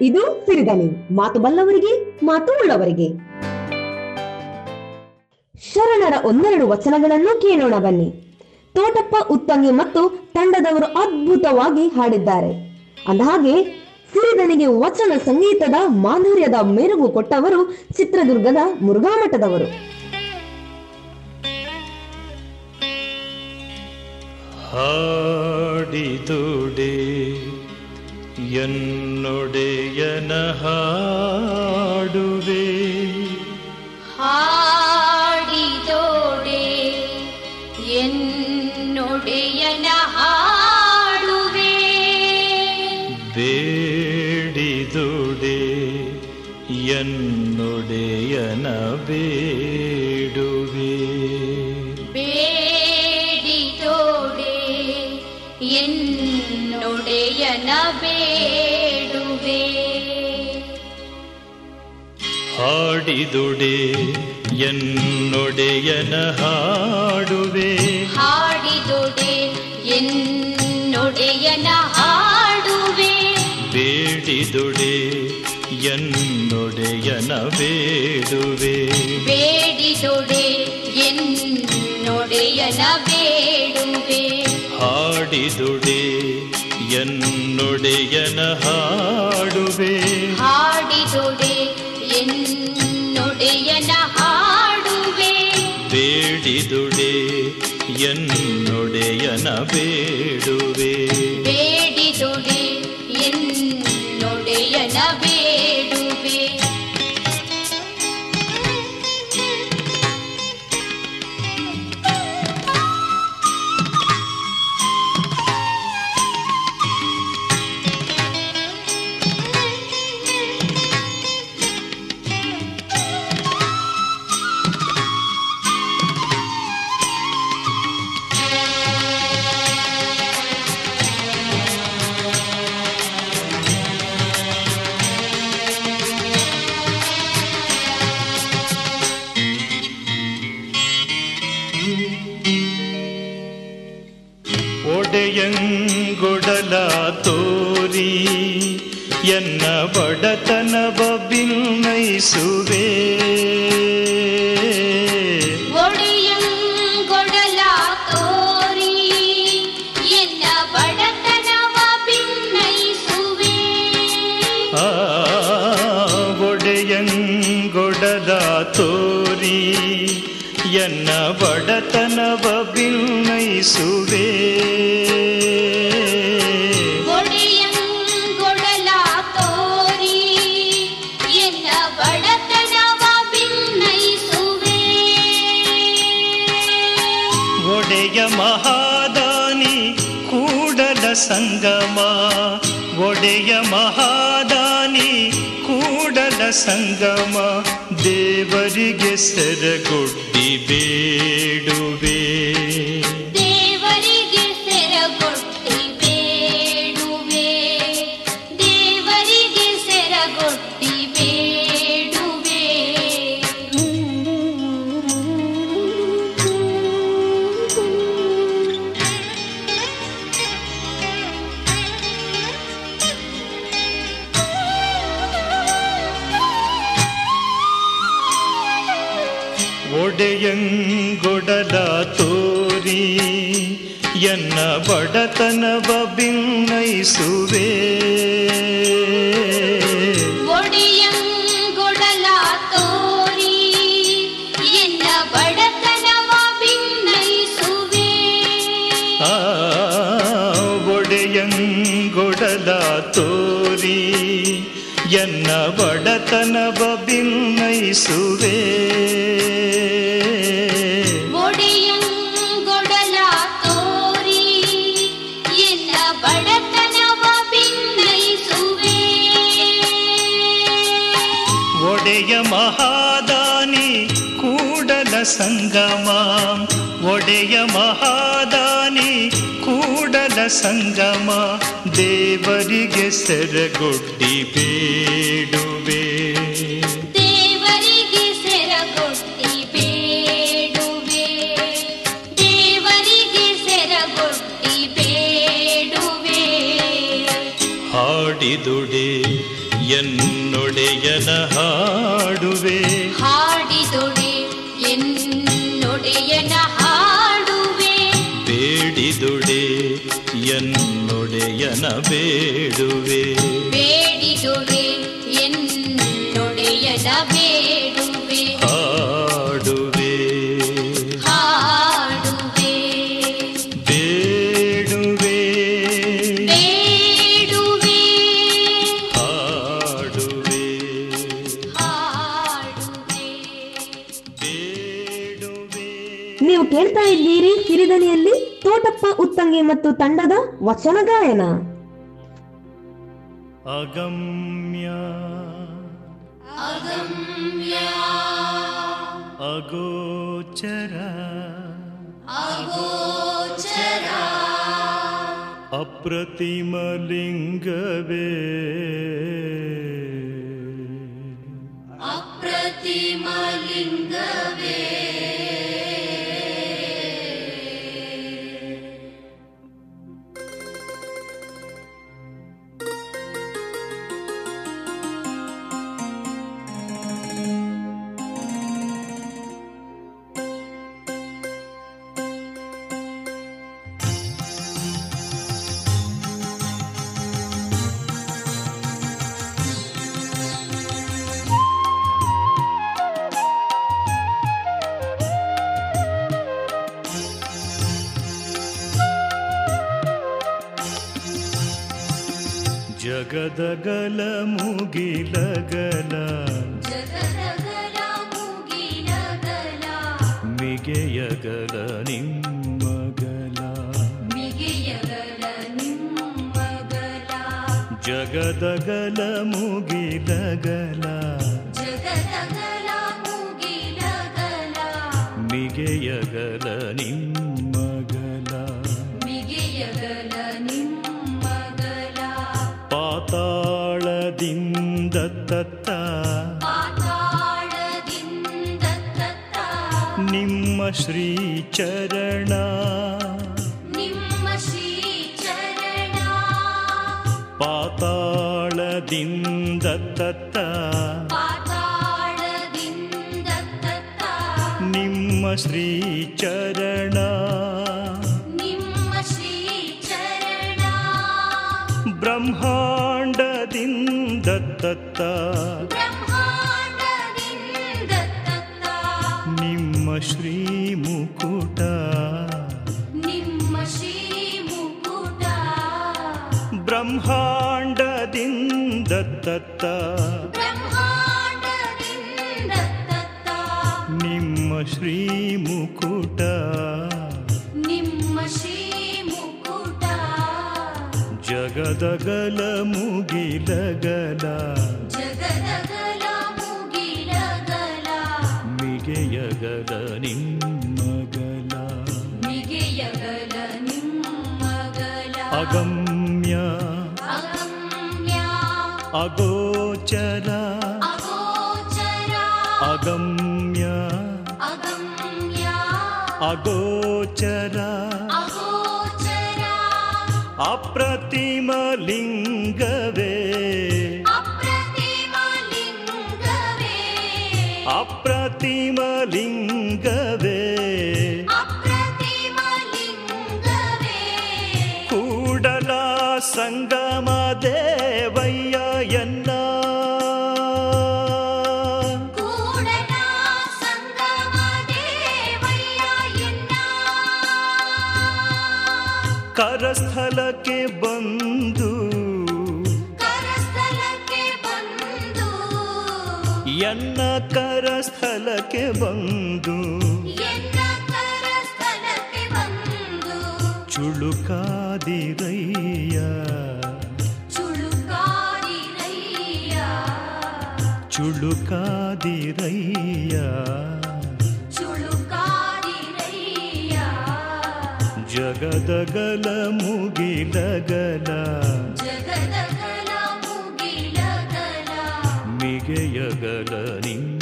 ಇದು ಸಿರಿದನಿ ಮಾತು ಬಲ್ಲವರಿಗೆ, ಮಾತು ಉಳ್ಳವರಿಗೆ. ಶರಣರ ಒಂದೆರಡು ವಚನಗಳನ್ನು ಕೇಳೋಣ ಬನ್ನಿ. ತೋಟಪ್ಪ ಉತ್ತಂಗಿ ಮತ್ತು ತಂಡದವರು ಅದ್ಭುತವಾಗಿ ಹಾಡಿದ್ದಾರೆ. ಅಂದಹಾಗೆ, ಸಿರಿಧನಿಗೆ ವಚನ ಸಂಗೀತದ ಮಾಧುರ್ಯದ ಮೆರುಗು ಕೊಟ್ಟವರು ಚಿತ್ರದುರ್ಗದ ಮುರುಘಾಮಠದವರು ಹಾಡಿದುಡೆ ಎನ್ನೊಡೆಯನ ಹಾಡುವೆ ಎನ್ನೊಡೆಯನ ಬೇಡುವೆ ಹಾಡಿದುಡೆ ಎನ್ನೊಡೆಯನ ಹಾಡುವೆ ಹಾಡಿದೊಡೆ ಎನ್ನೊಡೆಯನ ಹಾಡುವೆ ಬೇಡಿದುಡೆ ಎನ್ನೊಡೆಯನ ಬೇಡುವೆ ಹಾಡಿದುಡೆ ಎನ್ನೊಡೆಯನ ಹಾಡುವೆ. ಹಾಡಿದೊಡೆ ಎನ್ನೊಡೆಯನ ಹಾಡುವೆ. ಬೇಡಿದುಡೆ ಎನ್ನೊಡೆಯನ ಬೇಡುವೆ. ಒಡೆಯಂಗೊಡಲ ತೋರಿ ಎನ್ನ ಬಡತನವ ಬಿನ್ನೈಸುವೆ ಒಡೆಯಂಗೊಡಲ ತೋರಿ ಎನ್ನ ಬಡತನವ ಭಿನ್ನೈಸುವೆ ಆ ಒಡೆಯಂಗೊಡಲ ತೋರಿ ಎನ್ನ ಬಡತನವ ಬಿನ್ನೈಸುವೆ ಸಂಗಮ ಒಡೆಯ ಮಹಾದಾನಿ ಕೂಡಲ ಸಂಗಮ ದೇವರಿಗೆ ಸೆರಗೊಡ್ಡಿ ಬೇಡುವೆ. ಎನ್ನ ಬಡತನವ ಬಿನ್ನೈಸುವೆ ಒಡೆಯಂಗೊಡಲ ತೋರಿ ಎನ್ನ ಬಡತನವ ಭಿನ್ನೈಸುವೆ ಸಂಗಮ. ಒಡೆಯ ಮಹಾದಾನಿ ಕೂಡಲ ಸಂಗಮ. ದೇವರಿಗೆ ಸೆರಗೊಡ್ಡಿ ಬೇಡುವೆ. ಸೆರಗೊಟ್ಟಿ ಬೇಡುವೆ. ಹಾಡಿದುಡೆ ಎನ್ನೊಡೆಯನ ಹಾಡುವೆ. ಎನ್ನೊಡೆಯನ ಬೇಡುವೆ ಬೇಡಿದೊಡೆ ಮತ್ತು ತಂಡದ ವಚನ ಗಾಯನ. ಅಗಮ್ಯ. ಅಗಮ್ಯ. ಅಗೋಚರ. ಅಗೋಚರ. ಅಪ್ರತಿಮಲಿಂಗವೇ. ಅಪ್ರತಿಮಲಿಂಗವೇ. ಜಗದಗಲ ಮುಗಿಲಗಲ ಮಿಗೆಯಗಲ ನಿಮ್ಮಗಲ. ಜಗದಗಲ ಮುಗಿಲಗಲ ಮಿಗೆಯಗಲ ನಿಮ್ಮಗಲ ನಿಮ್ಮ ಶ್ರೀಚರಣ ನಿಮ್ಮ ಶ್ರೀ ಚರಣ ಪಾತಾಳದಿಂದ ತತ್ತ ಪಾತಾಳದಿಂದ ತತ್ತ ನಿಮ್ಮ ಶ್ರೀಚರಣ ನಿಮ್ಮ ಶ್ರೀ ಚರಣ ಬ್ರಹ್ಮಾಂಡದಿಂದ ತತ್ತ ನಿಮ್ಮ ಶ್ರೀ ಮುಕುಟ. ನಿಮ್ಮ ಶ್ರೀ ಮುಕುಟ ಜಗದಗಲ ಮುಗಿಲಗಲ ಜಗದಗಲ ಮುಗಿಲಗಲ. ಮಿಗೆಯಗಲ ನಿಮ್ಮಗಲ. ಮಿಗೆಯಗಲ ನಿಮ್ಮಗಲ. ಅಗಮ್ಯ अगोचरा। अगम्य। अगोचर। अप्रतिमलिङ्गवे। अप्रतिमलिङ्ग। ಕರಸ್ಥಲಕ್ಕೆ ಬಂದು ಕರಸ್ಥಲಕ್ಕೆ ಬಂದು ಎನ್ನ ಕರಸ್ಥಲಕ್ಕೆ ಬಂದು ಎನ್ನ ಕರಸ್ಥಲಕ್ಕೆ ಬಂದು ಚುಳುಕಾದಿರಯ್ಯ ಚುಳುಕಾದಿರಯ್ಯ ಚುಳುಕಾದಿರಯ್ಯ ಚುಳುಕಾದಿರಯ್ಯ ಜಗದಗಲ ಮುಗಿಲಗಲ ಜಗದಗಲ ಮುಗಿಲಗಲ ಮಿಗೆಯಗಲ ನಿಮ್ಮಗಲ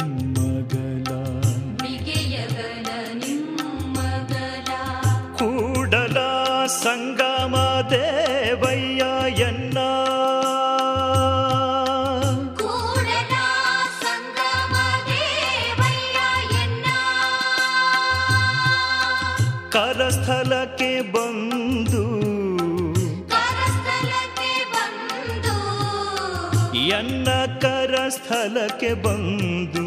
ಸ್ಥಳಕ್ಕೆ ಬಂದು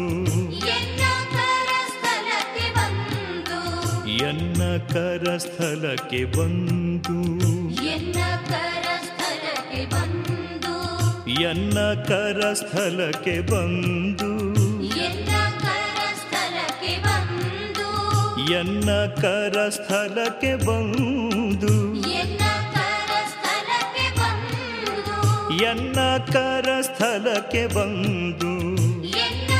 ಎನ್ನ ಕರ ಸ್ಥಳಕ್ಕೆ ಬಂದು ಎನ್ನ ಕರ ಸ್ಥಳಕ್ಕೆ ಬಂದು ಎನ್ನ ಕರ ಸ್ಥಳಕ್ಕೆ ಬಂದು ಎನ್ನ ಕರಸ್ಥಲಕ್ಕೆ ಬಂದು ಎನ್ನ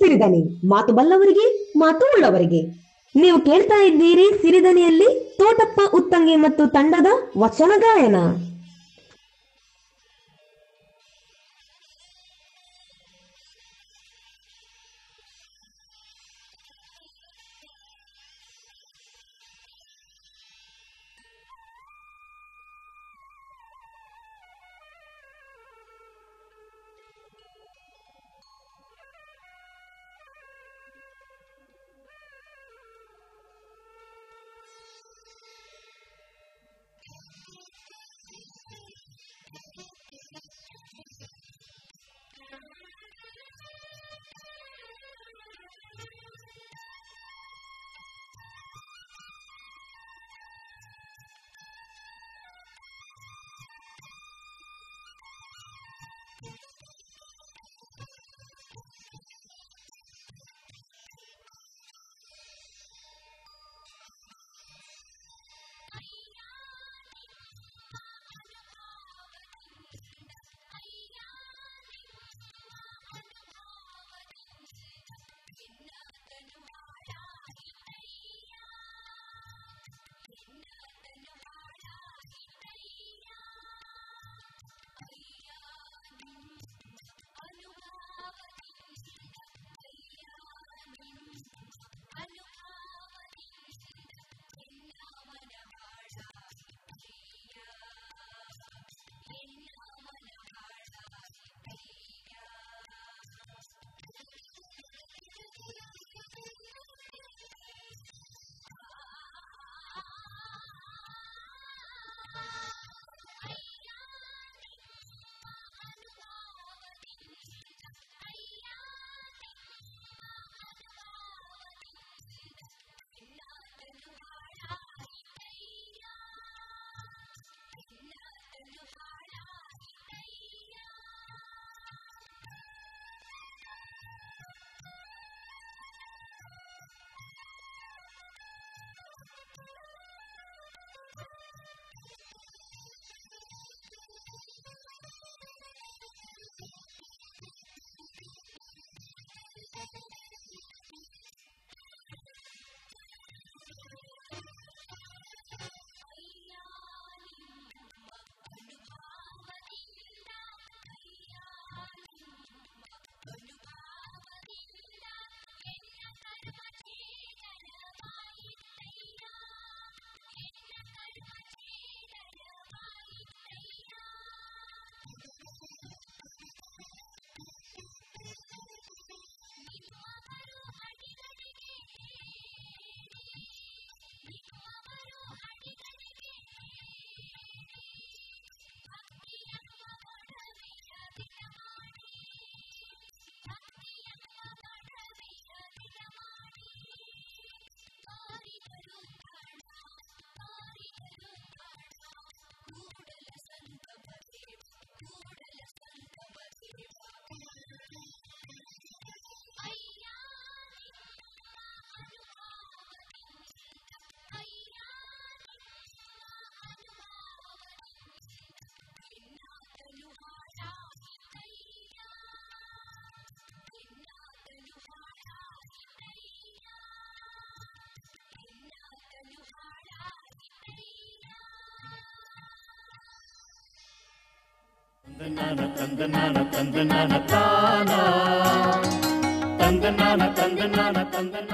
ಸಿರಿದನಿ, ಮಾತು ಬಲ್ಲವರಿಗೆ, ಮಾತು ಉಳ್ಳವರಿಗೆ. ನೀವು ಕೇಳ್ತಾ ಇದ್ದೀರಿ ಸಿರಿದನಿಯಲ್ಲಿ ತೋಟಪ್ಪ ಉತ್ತಂಗಿ ಮತ್ತು ತಂಡದ ವಚನ ಗಾಯನ.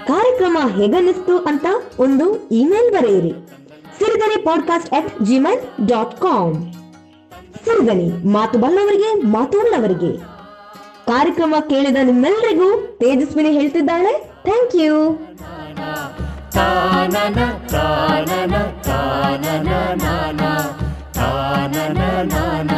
ಕಾರ್ಯಕ್ರಮ ಹೇಗನ್ನಿಸ್ತು ಅಂತ ಒಂದು ಇಮೇಲ್ ಬರೆಯಿರಿ. Siridani podcast at Gmail dot com Siridhani ಮಾತು ಬಲ್ಲವರಿಗೆ ಮಾತು ಉಳ್ಳವರಿಗೆ. ಕಾರ್ಯಕ್ರಮ ಕೇಳಿದ ನಿಮ್ಮೆಲ್ಲರಿಗೂ ತೇಜಸ್ವಿನಿ ಹೇಳ್ತಿದ್ದಾಳೆ. ಥ್ಯಾಂಕ್ ಯು ತಾನನ ತಾನನ ತಾನನ ನಾನ ತಾನನ ನಾನ